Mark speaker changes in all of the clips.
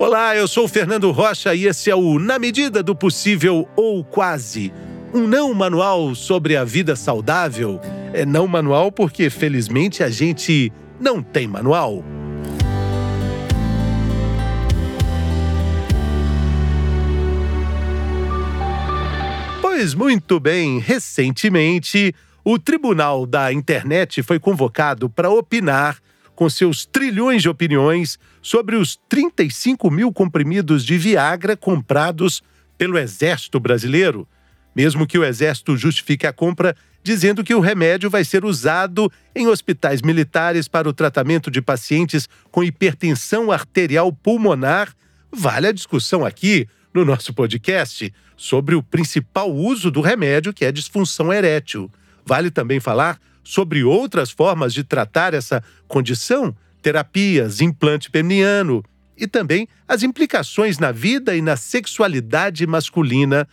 Speaker 1: Olá, eu sou o Fernando Rocha e esse é o Na Medida do Possível ou Quase. Um não manual sobre a vida saudável. É não manual porque, felizmente, a gente não tem manual. Pois muito bem, recentemente, o Tribunal da Internet foi convocado para opinar com seus trilhões de opiniões sobre os 35 mil comprimidos de Viagra comprados pelo Exército Brasileiro, mesmo que o Exército justifique a compra dizendo que o remédio vai ser usado em hospitais militares para o tratamento de pacientes com hipertensão arterial pulmonar, vale a discussão aqui no nosso podcast sobre o principal uso do remédio, que é disfunção erétil. Vale também falar sobre outras formas de tratar essa condição, terapias, implante peniano e também as implicações na vida e na sexualidade masculina.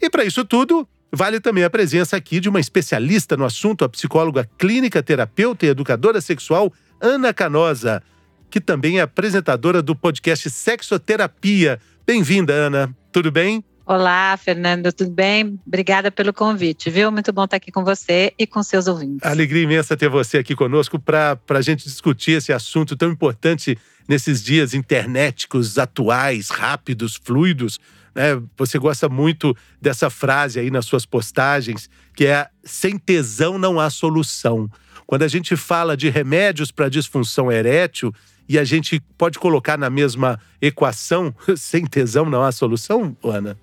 Speaker 1: E para isso tudo, vale também a presença aqui de uma especialista no assunto, a psicóloga clínica, terapeuta e educadora sexual Ana Canosa, que também é apresentadora do podcast Sexoterapia. Bem-vinda, Ana. Tudo bem?
Speaker 2: Olá, Fernando, tudo bem? Obrigada pelo convite, viu? Muito bom estar aqui com você e com seus ouvintes.
Speaker 1: Alegria imensa ter você aqui conosco para a gente discutir esse assunto tão importante nesses dias internéticos atuais, rápidos, fluidos. Né? Você gosta muito dessa frase aí nas suas postagens, que é sem tesão não há solução. Quando a gente fala de remédios para disfunção erétil, e a gente pode colocar na mesma equação, sem tesão não há solução, Ana?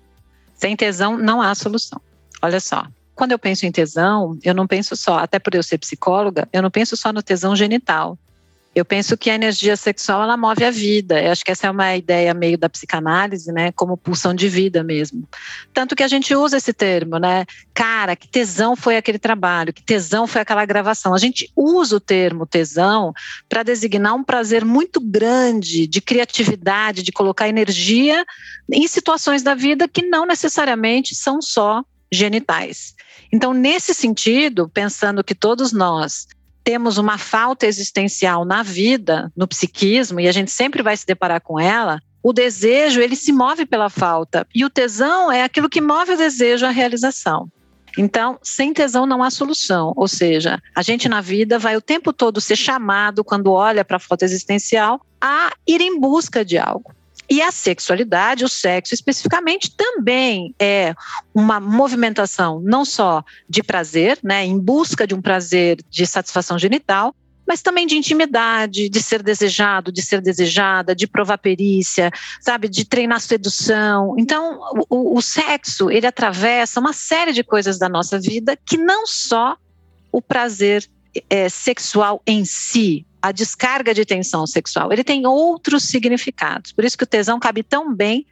Speaker 2: Sem tesão não há solução. Olha só, quando eu penso em tesão, eu não penso só, até por eu ser psicóloga, eu não penso só no tesão genital. Eu penso que a energia sexual ela move a vida. Eu acho que essa é uma ideia meio da psicanálise, né, como pulsão de vida mesmo. Tanto que a gente usa esse termo, né? Cara, que tesão foi aquele trabalho, que tesão foi aquela gravação. A gente usa o termo tesão para designar um prazer muito grande de criatividade, de colocar energia em situações da vida que não necessariamente são só genitais. Então, nesse sentido, pensando que todos nós temos uma falta existencial na vida, no psiquismo, e a gente sempre vai se deparar com ela, o desejo ele se move pela falta e o tesão é aquilo que move o desejo à realização. Então, sem tesão não há solução. Ou seja, a gente na vida vai o tempo todo ser chamado, quando olha para a falta existencial, a ir em busca de algo. E a sexualidade, o sexo especificamente, também é uma movimentação não só de prazer, né, em busca de um prazer de satisfação genital, mas também de intimidade, de ser desejado, de ser desejada, de provar perícia, sabe, de treinar sedução. Então, o, o sexo, ele atravessa uma série de coisas da nossa vida que não só o prazer é, sexual em si, a descarga de tensão sexual, ele tem outros significados. Por isso que o tesão cabe tão bem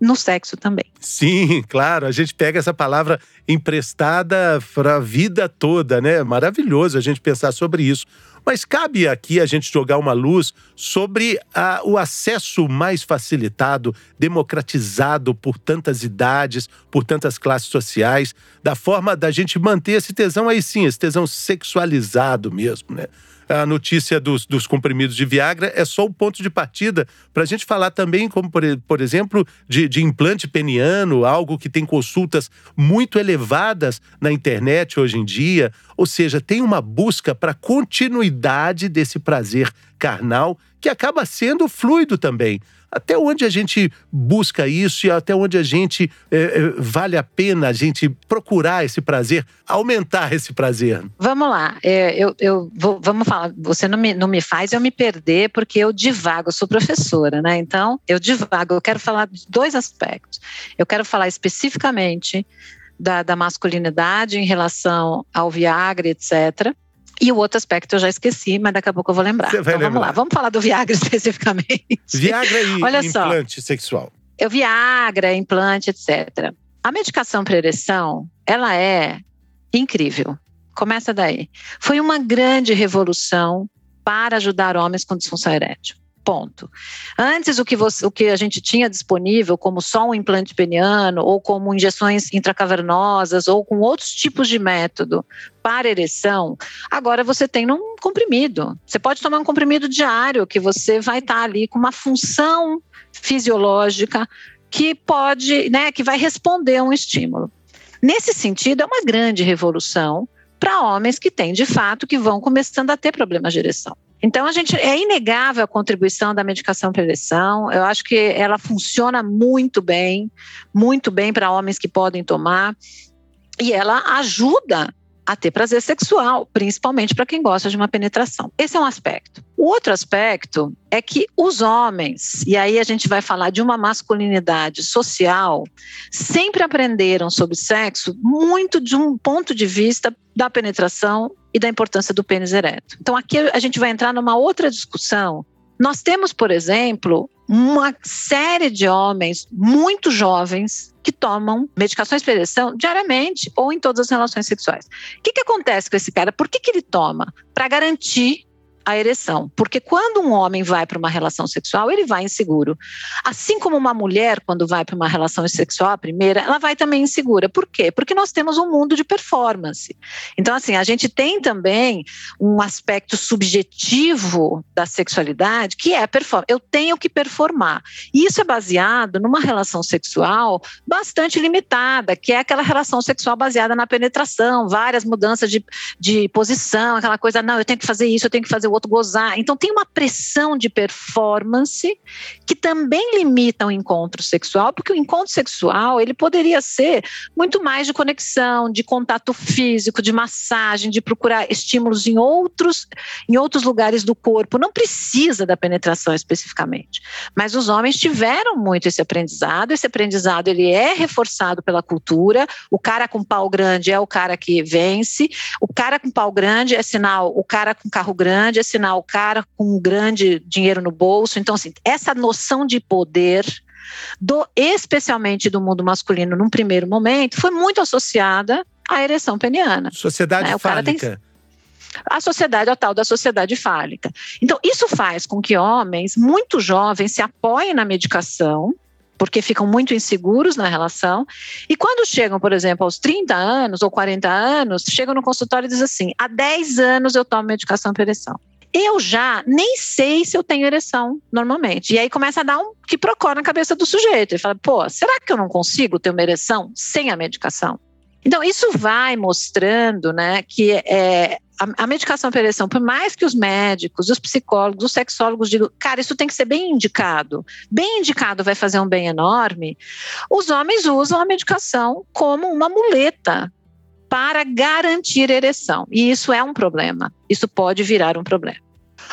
Speaker 2: no sexo também.
Speaker 1: Sim, claro. A gente pega essa palavra emprestada para a vida toda, né? Maravilhoso a gente pensar sobre isso. Mas cabe aqui a gente jogar uma luz sobre a, o acesso mais facilitado, democratizado por tantas idades, por tantas classes sociais, da forma da gente manter esse tesão aí sim, esse tesão sexualizado mesmo, né? A notícia dos, dos comprimidos de Viagra é só o ponto de partida para a gente falar também, como por, por exemplo, de, de implante peniano, algo que tem consultas muito elevadas na internet hoje em dia. Ou seja, tem uma busca para continuidade desse prazer carnal que acaba sendo fluido também. Até onde a gente busca isso e até onde a gente é, vale a pena a gente procurar esse prazer, aumentar esse prazer?
Speaker 2: Vamos lá, é, eu, eu vou, vamos falar. Você não me, não me faz eu me perder porque eu divago, eu sou professora, né? Então eu divago. Eu quero falar de dois aspectos. Eu quero falar especificamente da, da masculinidade em relação ao Viagra, etc e o outro aspecto eu já esqueci, mas daqui a pouco eu vou lembrar. Então vamos
Speaker 1: lembrar.
Speaker 2: lá, vamos falar do Viagra especificamente.
Speaker 1: Viagra e Olha implante só, sexual.
Speaker 2: Eu Viagra, implante, etc. A medicação para ereção, ela é incrível. Começa daí. Foi uma grande revolução para ajudar homens com disfunção erétil. Ponto. Antes, o que, você, o que a gente tinha disponível, como só um implante peniano, ou como injeções intracavernosas, ou com outros tipos de método para ereção, agora você tem num comprimido. Você pode tomar um comprimido diário, que você vai estar ali com uma função fisiológica que pode, né, que vai responder a um estímulo. Nesse sentido, é uma grande revolução para homens que têm, de fato, que vão começando a ter problemas de ereção. Então, a gente é inegável a contribuição da medicação para ereção. Eu acho que ela funciona muito bem, muito bem para homens que podem tomar. E ela ajuda a ter prazer sexual, principalmente para quem gosta de uma penetração. Esse é um aspecto. O outro aspecto é que os homens, e aí a gente vai falar de uma masculinidade social, sempre aprenderam sobre sexo muito de um ponto de vista da penetração e da importância do pênis ereto. Então aqui a gente vai entrar numa outra discussão. Nós temos, por exemplo, uma série de homens muito jovens que tomam medicações para ereção diariamente ou em todas as relações sexuais. O que, que acontece com esse cara? Por que, que ele toma? Para garantir a ereção. Porque quando um homem vai para uma relação sexual, ele vai inseguro. Assim como uma mulher, quando vai para uma relação sexual, a primeira, ela vai também insegura. Por quê? Porque nós temos um mundo de performance. Então, assim, a gente tem também um aspecto subjetivo da sexualidade, que é performance. Eu tenho que performar. E isso é baseado numa relação sexual bastante limitada, que é aquela relação sexual baseada na penetração, várias mudanças de, de posição, aquela coisa, não, eu tenho que fazer isso, eu tenho que fazer o outro gozar. Então tem uma pressão de performance que também limita o encontro sexual, porque o encontro sexual ele poderia ser muito mais de conexão, de contato físico, de massagem, de procurar estímulos em outros em outros lugares do corpo. Não precisa da penetração especificamente, mas os homens tiveram muito esse aprendizado. Esse aprendizado ele é reforçado pela cultura. O cara com pau grande é o cara que vence. O cara com pau grande é sinal. O cara com carro grande é sinal o cara com um grande dinheiro no bolso. Então, assim, essa noção de poder, do, especialmente do mundo masculino, num primeiro momento, foi muito associada à ereção peniana.
Speaker 1: Sociedade né? fálica. Tem,
Speaker 2: a sociedade, a tal da sociedade fálica. Então, isso faz com que homens muito jovens se apoiem na medicação, porque ficam muito inseguros na relação. E quando chegam, por exemplo, aos 30 anos ou 40 anos, chegam no consultório e dizem assim: há 10 anos eu tomo medicação para ereção. Eu já nem sei se eu tenho ereção normalmente. E aí começa a dar um que procura na cabeça do sujeito. Ele fala: pô, será que eu não consigo ter uma ereção sem a medicação? Então, isso vai mostrando né, que é, a, a medicação para ereção, por mais que os médicos, os psicólogos, os sexólogos digam, cara, isso tem que ser bem indicado, bem indicado vai fazer um bem enorme, os homens usam a medicação como uma muleta para garantir ereção. E isso é um problema. Isso pode virar um problema.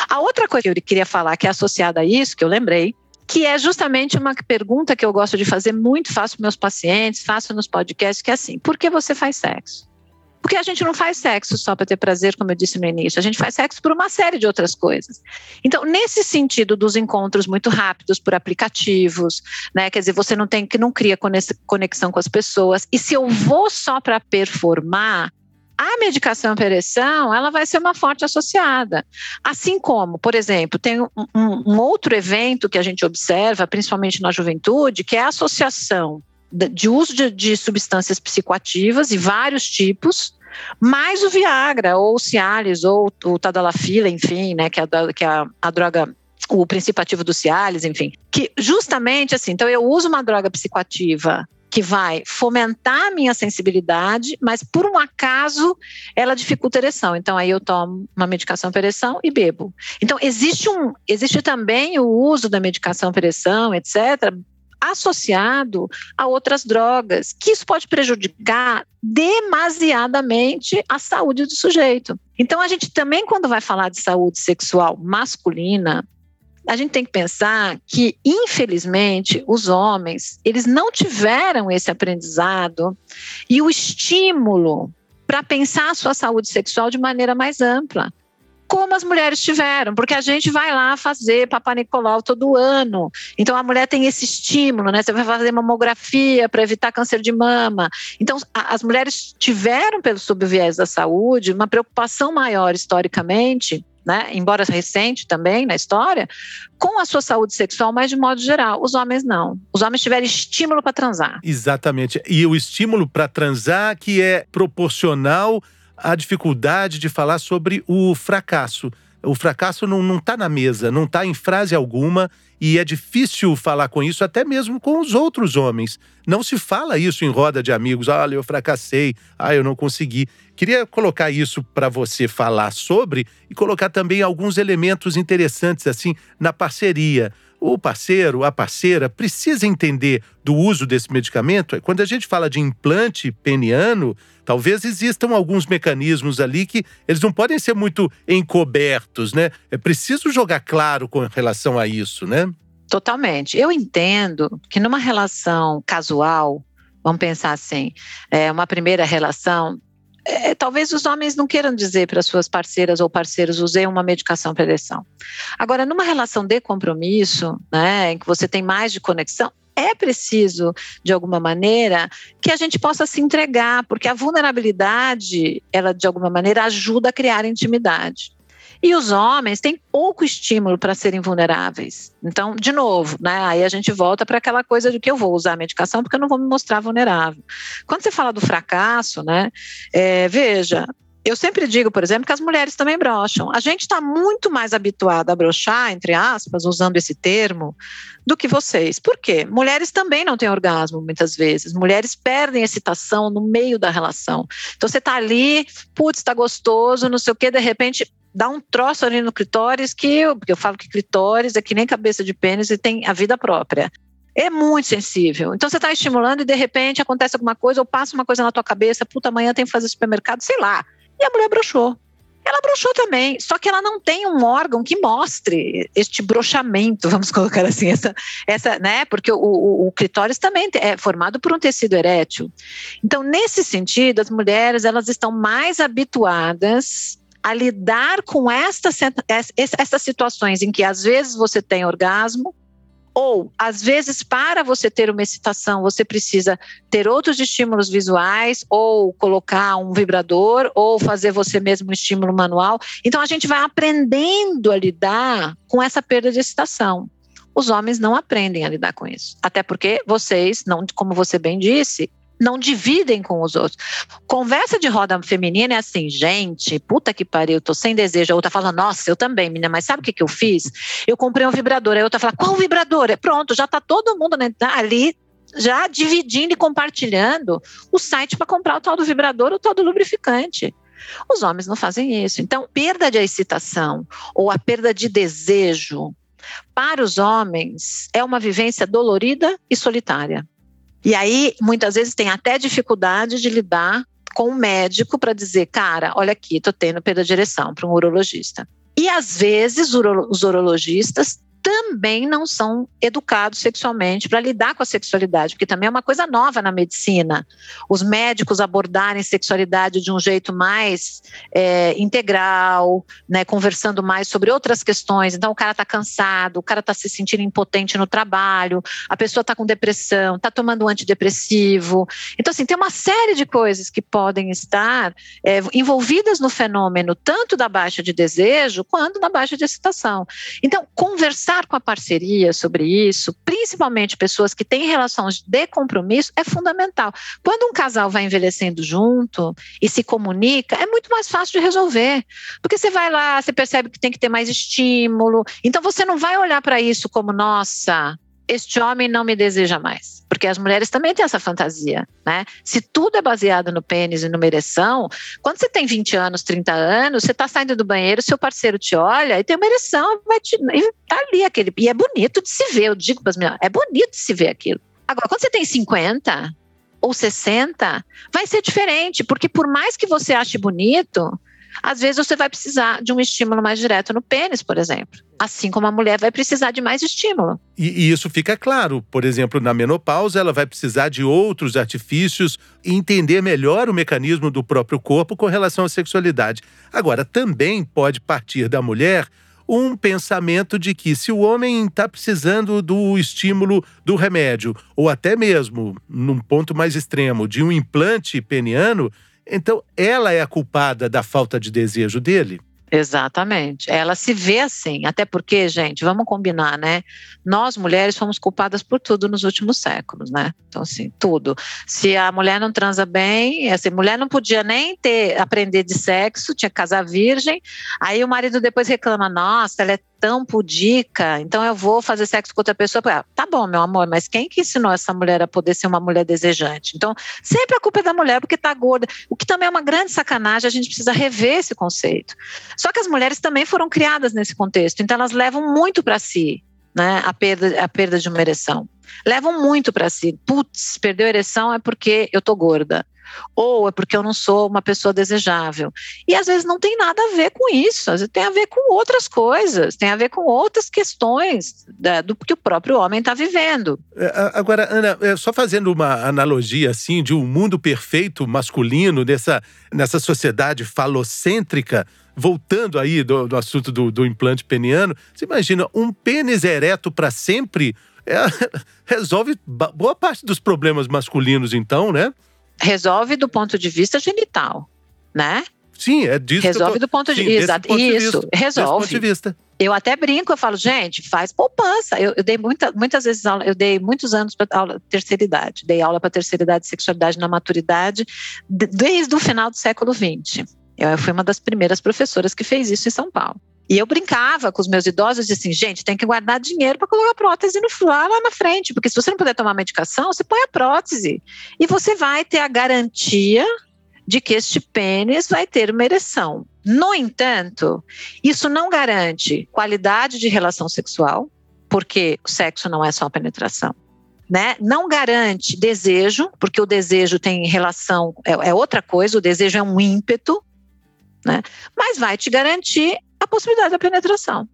Speaker 2: A outra coisa que eu queria falar, que é associada a isso, que eu lembrei, que é justamente uma pergunta que eu gosto de fazer muito, faço para meus pacientes, faço nos podcasts, que é assim: por que você faz sexo? Porque a gente não faz sexo só para ter prazer, como eu disse no início, a gente faz sexo por uma série de outras coisas. Então, nesse sentido dos encontros muito rápidos por aplicativos, né? Quer dizer, você não tem que não cria conexão com as pessoas. E se eu vou só para performar, a medicação para ereção, ela vai ser uma forte associada. Assim como, por exemplo, tem um, um, outro evento que a gente observa, principalmente na juventude, que é a associação de uso de, de substâncias psicoativas e vários tipos, mais o Viagra, ou o Cialis, ou o Tadalafila, enfim, né, que é, a, que é a, a droga o princípio ativo do Cialis, enfim, que justamente assim, então eu uso uma droga psicoativa que vai fomentar a minha sensibilidade, mas por um acaso ela dificulta a ereção. Então aí eu tomo uma medicação para ereção e bebo. Então existe um, existe também o uso da medicação para ereção, etc, associado a outras drogas, que isso pode prejudicar demasiadamente a saúde do sujeito. Então, a gente também, quando vai falar de saúde sexual masculina, a gente tem que pensar que, infelizmente, os homens, eles não tiveram esse aprendizado e o estímulo para pensar a sua saúde sexual de maneira mais ampla como as mulheres tiveram, porque a gente vai lá fazer Papa Nicolau todo ano. Então a mulher tem esse estímulo, né? Você vai fazer mamografia para evitar câncer de mama. Então as mulheres tiveram, pelo subviés da saúde, uma preocupação maior historicamente. Né, embora recente também na história, com a sua saúde sexual, mas de modo geral. Os homens não. Os homens tiveram estímulo para transar.
Speaker 1: Exatamente. E o estímulo para transar que é proporcional a dificuldade de falar sobre o fracasso. o fracasso não está na mesa, não está em frase alguma e é difícil falar com isso até mesmo com os outros homens. Não se fala isso em roda de amigos. Olha, eu fracassei, ah, eu não consegui. Queria colocar isso para você falar sobre e colocar também alguns elementos interessantes assim na parceria o parceiro, a parceira, precisa entender do uso desse medicamento. Quando a gente fala de implante peniano, talvez existam alguns mecanismos ali que eles não podem ser muito encobertos, né? É preciso jogar claro com relação a isso, né?
Speaker 2: Totalmente. Eu entendo que numa relação casual, vamos pensar assim, é uma primeira relação, é, talvez os homens não queiram dizer para suas parceiras ou parceiros usei uma medicação para ereção. Agora, numa relação de compromisso, né, em que você tem mais de conexão, é preciso, de alguma maneira, que a gente possa se entregar, porque a vulnerabilidade, ela de alguma maneira ajuda a criar intimidade. E os homens têm pouco estímulo para serem vulneráveis. Então, de novo, né, aí a gente volta para aquela coisa de que eu vou usar a medicação porque eu não vou me mostrar vulnerável. Quando você fala do fracasso, né, é, veja, eu sempre digo, por exemplo, que as mulheres também brocham. A gente está muito mais habituada a brochar, entre aspas, usando esse termo, do que vocês. Por quê? Mulheres também não têm orgasmo, muitas vezes. Mulheres perdem excitação no meio da relação. Então você está ali, putz, está gostoso, não sei o quê, de repente dá um troço ali no clitóris que eu, eu falo que clitóris é que nem cabeça de pênis e tem a vida própria. É muito sensível. Então você está estimulando e de repente acontece alguma coisa ou passa uma coisa na tua cabeça, puta, amanhã tem que fazer supermercado, sei lá. E a mulher broxou. Ela broxou também, só que ela não tem um órgão que mostre este brochamento, vamos colocar assim, essa, essa né? Porque o, o, o clitóris também é formado por um tecido erétil. Então, nesse sentido, as mulheres elas estão mais habituadas a lidar com estas, situações em que às vezes você tem orgasmo, ou às vezes para você ter uma excitação você precisa ter outros estímulos visuais, ou colocar um vibrador, ou fazer você mesmo um estímulo manual. Então a gente vai aprendendo a lidar com essa perda de excitação. Os homens não aprendem a lidar com isso, até porque vocês, não, como você bem disse, não dividem com os outros. Conversa de roda feminina é assim, gente, puta que pariu, tô sem desejo. A outra fala, nossa, eu também, menina, mas sabe o que, que eu fiz? Eu comprei um vibrador. Aí a outra fala, qual vibrador? É pronto, já tá todo mundo né, ali já dividindo e compartilhando o site para comprar o tal do vibrador, o tal do lubrificante. Os homens não fazem isso. Então, perda de excitação ou a perda de desejo para os homens é uma vivência dolorida e solitária. E aí, muitas vezes, tem até dificuldade de lidar com o médico para dizer, cara, olha aqui, tô tendo perda de para um urologista. E às vezes os urologistas também não são educados sexualmente para lidar com a sexualidade, porque também é uma coisa nova na medicina. Os médicos abordarem sexualidade de um jeito mais é, integral, né, conversando mais sobre outras questões. Então, o cara está cansado, o cara está se sentindo impotente no trabalho, a pessoa está com depressão, está tomando antidepressivo. Então, assim, tem uma série de coisas que podem estar é, envolvidas no fenômeno, tanto da baixa de desejo quanto da baixa de excitação. Então, conversar com a parceria sobre isso, principalmente pessoas que têm relações de compromisso, é fundamental. Quando um casal vai envelhecendo junto e se comunica, é muito mais fácil de resolver. Porque você vai lá, você percebe que tem que ter mais estímulo. Então você não vai olhar para isso como, nossa, este homem não me deseja mais. Porque as mulheres também têm essa fantasia, né? Se tudo é baseado no pênis e numa ereção, quando você tem 20 anos, 30 anos, você está saindo do banheiro, seu parceiro te olha e tem uma ereção, vai te, e tá ali aquele. E é bonito de se ver, eu digo para as mulheres, é bonito de se ver aquilo. Agora, quando você tem 50 ou 60, vai ser diferente, porque por mais que você ache bonito, às vezes você vai precisar de um estímulo mais direto no pênis, por exemplo. Assim como a mulher vai precisar de mais estímulo.
Speaker 1: E, e, isso fica claro. Por exemplo, na menopausa, ela vai precisar de outros artifícios e entender melhor o mecanismo do próprio corpo com relação à sexualidade. Agora, também pode partir da mulher um pensamento de que se o homem está precisando do estímulo do remédio, ou até mesmo, num ponto mais extremo, de um implante peniano, então ela é a culpada da falta de desejo dele?
Speaker 2: Exatamente. Ela se vê assim, até porque, gente, vamos combinar, né? Nós mulheres fomos culpadas por tudo nos últimos séculos, né? Então, assim, tudo. Se a mulher não transa bem, essa mulher não podia nem ter aprender de sexo, tinha que casar virgem. Aí o marido depois reclama: nossa, ela é tão pudica, então eu vou fazer sexo com outra pessoa. Tá bom, meu amor, mas quem que ensinou essa mulher a poder ser uma mulher desejante? Então, sempre a culpa é da mulher porque tá gorda, o que também é uma grande sacanagem, a gente precisa rever esse conceito. Só que as mulheres também foram criadas nesse contexto, então elas levam muito para si. Né, a, perda, a perda de uma ereção. Levam muito para si. Putz, perdeu a ereção é porque eu tô gorda ou é porque eu não sou uma pessoa desejável. E às vezes não tem nada a ver com isso, às vezes tem a ver com outras coisas, tem a ver com outras questões da, do que o próprio homem está vivendo.
Speaker 1: É, agora, Ana, é, só fazendo uma analogia assim de um mundo perfeito masculino nessa, nessa sociedade falocêntrica, voltando aí do, do assunto do, do, implante peniano, você imagina um pênis ereto para sempre? É, resolve boa parte dos problemas masculinos, então, né?
Speaker 2: Resolve do ponto de vista genital, né?
Speaker 1: Sim, é disso.
Speaker 2: Resolve
Speaker 1: tô...
Speaker 2: do ponto de, vista. Isso,
Speaker 1: de
Speaker 2: resolve.
Speaker 1: De vista.
Speaker 2: Eu até brinco, eu falo, gente, faz poupança. Eu, eu dei muita, muitas vezes aula, eu dei muitos anos para aula terceira idade, dei aula para terceira idade, sexualidade na maturidade, desde o final do século XX. Eu fui uma das primeiras professoras que fez isso em São Paulo. E eu brincava com os meus idosos e assim, gente, tem que guardar dinheiro para colocar prótese no, lá, lá na frente, porque se você não puder tomar medicação, você põe a prótese. E você vai ter a garantia de que este pênis vai ter uma ereção. No entanto, isso não garante qualidade de relação sexual, porque o sexo não é só penetração. Né? Não garante desejo, porque o desejo tem relação, é, é outra coisa, o desejo é um ímpeto, né? Mas vai te garantir a possibilidade da penetração.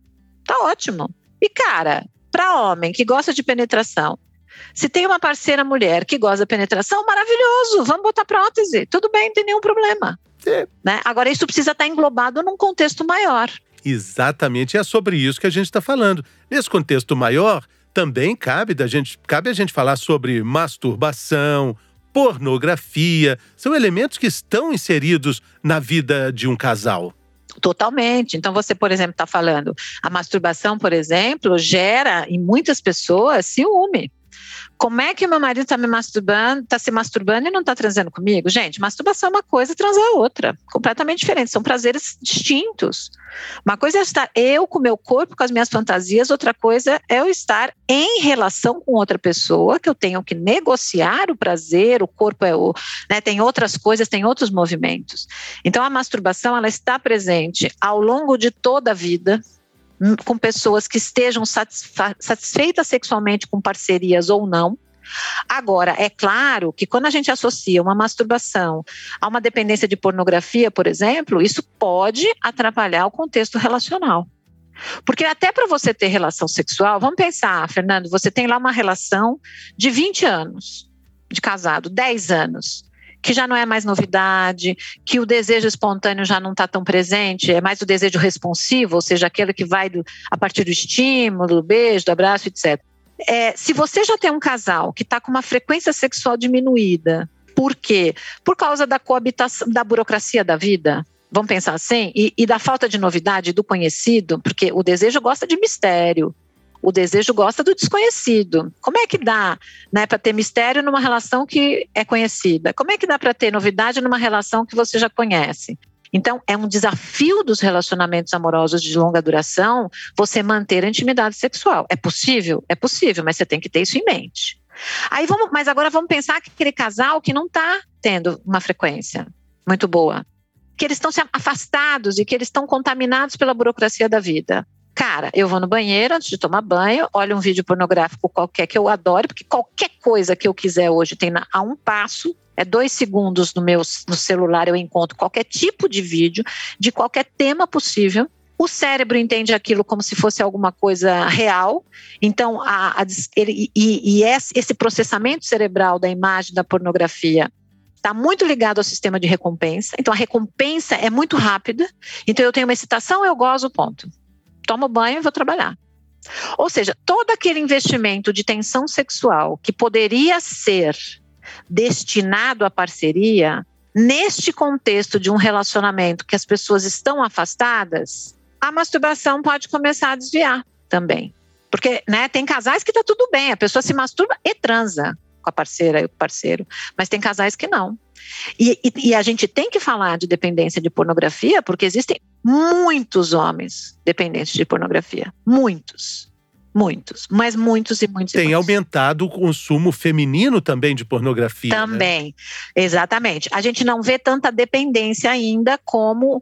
Speaker 2: Tá ótimo. E cara, para homem que gosta de penetração, se tem uma parceira mulher que gosta da penetração, maravilhoso, vamos botar prótese, tudo bem, não tem nenhum problema. É. Né? Agora, isso precisa estar englobado num contexto maior.
Speaker 1: Exatamente, é sobre isso que a gente está falando. Nesse contexto maior, também cabe, da gente, cabe a gente falar sobre masturbação, pornografia, são elementos que estão inseridos na vida de um casal.
Speaker 2: Totalmente. Então, você, por exemplo, está falando, a masturbação, por exemplo, gera em muitas pessoas ciúme. Como é que meu marido está me masturbando, está se masturbando e não está transando comigo? Gente, masturbação é uma coisa, transar é outra. Completamente diferente. São prazeres distintos. Uma coisa é estar eu com meu corpo, com as minhas fantasias, outra coisa é eu estar em relação com outra pessoa, que eu tenho que negociar o prazer, o corpo é o. Né, tem outras coisas, tem outros movimentos. Então, a masturbação ela está presente ao longo de toda a vida com pessoas que estejam satisfeitas sexualmente com parcerias ou não. Agora, é claro que quando a gente associa uma masturbação a uma dependência de pornografia, por exemplo, isso pode atrapalhar o contexto relacional. Porque até para você ter relação sexual, vamos pensar, Fernando, você tem lá uma relação de 20 anos de casado, 10 anos que já não é mais novidade, que o desejo espontâneo já não está tão presente, é mais o desejo responsivo, ou seja, aquele que vai do, a partir do estímulo, do beijo, do abraço, etc. É, se você já tem um casal que está com uma frequência sexual diminuída, por quê? Por causa da coabitação, da burocracia da vida, vamos pensar assim, e, e, da falta de novidade do conhecido, porque o desejo gosta de mistério, o desejo gosta do desconhecido. Como é que dá né, para ter mistério numa relação que é conhecida? Como é que dá para ter novidade numa relação que você já conhece? Então, é um desafio dos relacionamentos amorosos de longa duração você manter a intimidade sexual. É possível? É possível, mas você tem que ter isso em mente. Aí vamos, mas agora vamos pensar que aquele casal que não está tendo uma frequência muito boa, que eles estão se afastados e que eles estão contaminados pela burocracia da vida. Cara, eu vou no banheiro antes de tomar banho, olho um vídeo pornográfico qualquer que eu adore, porque qualquer coisa que eu quiser hoje tem na, a um passo, é dois segundos no meu no celular eu encontro qualquer tipo de vídeo, de qualquer tema possível. O cérebro entende aquilo como se fosse alguma coisa real. Então, a, a, ele, e, e esse processamento cerebral da imagem da pornografia está muito ligado ao sistema de recompensa. Então, a recompensa é muito rápida. Então, eu tenho uma excitação, eu gozo, ponto tomo banho e vou trabalhar. Ou seja, todo aquele investimento de tensão sexual que poderia ser destinado à parceria neste contexto de um relacionamento que as pessoas estão afastadas, a masturbação pode começar a desviar também. Porque né, tem casais que tá tudo bem, a pessoa se masturba e transa com a parceira e o parceiro, mas tem casais que não. E, e, e, a gente tem que falar de dependência de pornografia, porque existem muitos homens dependentes de pornografia. Muitos. Muitos, mas muitos e muitos.
Speaker 1: Tem
Speaker 2: e
Speaker 1: muitos. aumentado o consumo feminino também de pornografia.
Speaker 2: Né? Também, né? exatamente. A gente não vê tanta dependência ainda como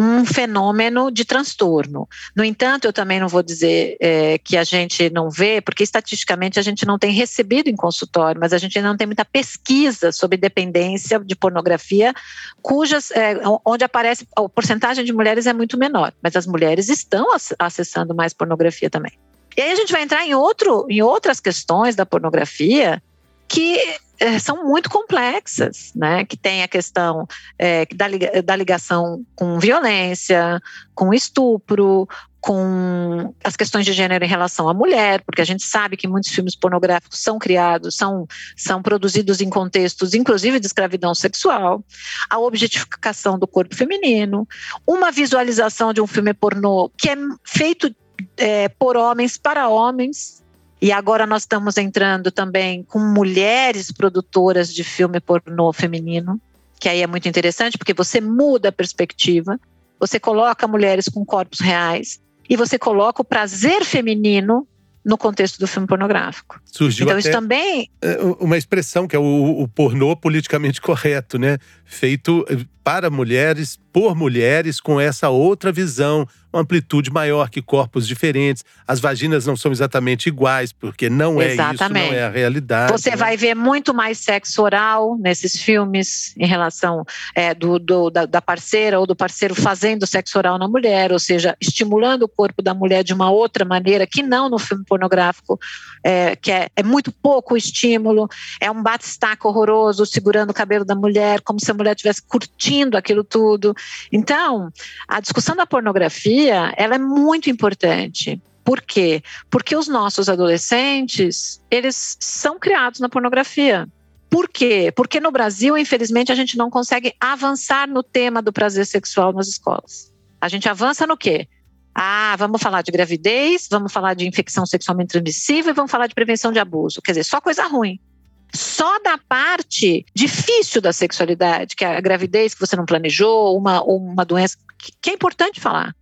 Speaker 2: um fenômeno de transtorno. No entanto, eu também não vou dizer é, que a gente não vê, porque estatisticamente a gente não tem recebido em consultório, mas a gente não tem muita pesquisa sobre dependência de pornografia, cujas é, onde aparece a porcentagem de mulheres é muito menor, mas as mulheres estão acessando mais pornografia também. E aí a gente vai entrar em, outro, em outras questões da pornografia que é, são muito complexas, né? Que tem a questão é, da, da ligação com violência, com estupro, com as questões de gênero em relação à mulher, porque a gente sabe que muitos filmes pornográficos são criados, são, são produzidos em contextos, inclusive de escravidão sexual, a objetificação do corpo feminino, uma visualização de um filme pornô que é feito é, por homens para homens. E agora nós estamos entrando também com mulheres produtoras de filme pornô feminino, que aí é muito interessante, porque você muda a perspectiva, você coloca mulheres com corpos reais e você coloca o prazer feminino no contexto do filme pornográfico.
Speaker 1: Surgiu
Speaker 2: então isso também
Speaker 1: é, uma expressão que é o, o pornô politicamente correto, né? Feito para mulheres, por mulheres, com essa outra visão uma amplitude maior que corpos diferentes. As vaginas não são exatamente iguais, porque não é
Speaker 2: exatamente.
Speaker 1: isso, não é a realidade.
Speaker 2: Você
Speaker 1: né?
Speaker 2: vai ver muito mais sexo oral nesses filmes em relação é, do, do da, da, parceira ou do parceiro fazendo sexo oral na mulher, ou seja, estimulando o corpo da mulher de uma outra maneira que não no filme pornográfico, é, que é, é muito pouco estímulo, é um bate-staca horroroso segurando o cabelo da mulher, como se a mulher estivesse curtindo aquilo tudo. Então, a discussão da pornografia ela é muito importante. Por quê? Porque os nossos adolescentes, eles são criados na pornografia. Por quê? Porque no Brasil, infelizmente, a gente não consegue avançar no tema do prazer sexual nas escolas. A gente avança no quê? Ah, vamos falar de gravidez, vamos falar de infecção sexualmente transmissível e vamos falar de prevenção de abuso. Quer dizer, só coisa ruim. Só da parte difícil da sexualidade, que é a gravidez que você não planejou, uma, uma doença, que é importante falar.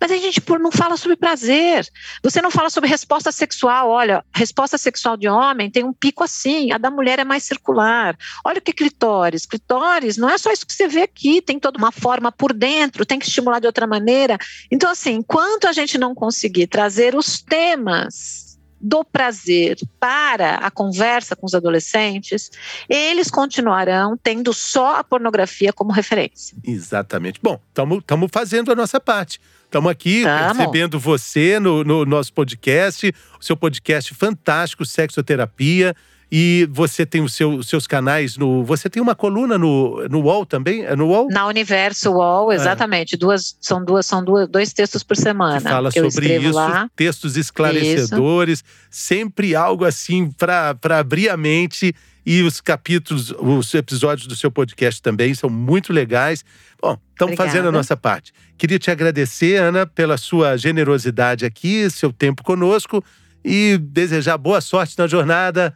Speaker 2: Mas a gente não fala sobre prazer. Você não fala sobre resposta sexual. Olha, resposta sexual de homem tem um pico assim, a da mulher é mais circular. Olha o que é clitóris. Clitóris não é só isso que você vê aqui, tem toda uma forma por dentro, tem que estimular de outra maneira. Então, assim, enquanto a gente não conseguir trazer os temas do prazer para a conversa com os adolescentes, eles continuarão tendo só a pornografia como referência.
Speaker 1: Exatamente. Bom, estamos fazendo a nossa parte. Estamos aqui Tamo. recebendo você no, no nosso podcast, o seu podcast fantástico, Sexoterapia. E você tem os seu, seus canais no. Você tem uma coluna no, no UOL também? É no UOL?
Speaker 2: Na Universo UOL, é. exatamente. É. Duas, são duas, são duas, dois textos por semana. Que
Speaker 1: fala
Speaker 2: que
Speaker 1: sobre isso,
Speaker 2: lá.
Speaker 1: textos esclarecedores, isso. sempre algo assim para abrir a mente. E os capítulos, os episódios do seu podcast também são muito legais. Bom, estamos fazendo a nossa parte. Queria te agradecer, Ana, pela sua generosidade aqui, seu tempo conosco e desejar boa sorte na jornada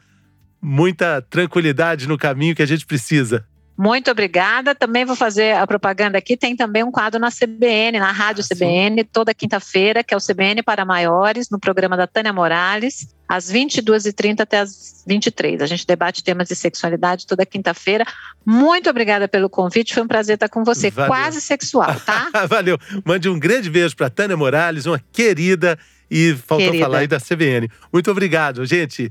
Speaker 1: muita tranquilidade no caminho que a gente precisa.
Speaker 2: Muito obrigada. Também vou fazer a propaganda aqui. Tem também um quadro na CBN, na Rádio ah, CBN, toda quinta-feira, que é o CBN para Maiores, no programa da Tânia Morales, às 22h30 até às 23 A gente debate temas de sexualidade toda quinta-feira. Muito obrigada pelo convite. Foi um prazer estar com você. Valeu. Quase sexual, tá?
Speaker 1: Valeu. Mande um grande beijo para Tânia Morales, uma querida. E faltou querida. falar aí da CBN. Muito obrigado, gente.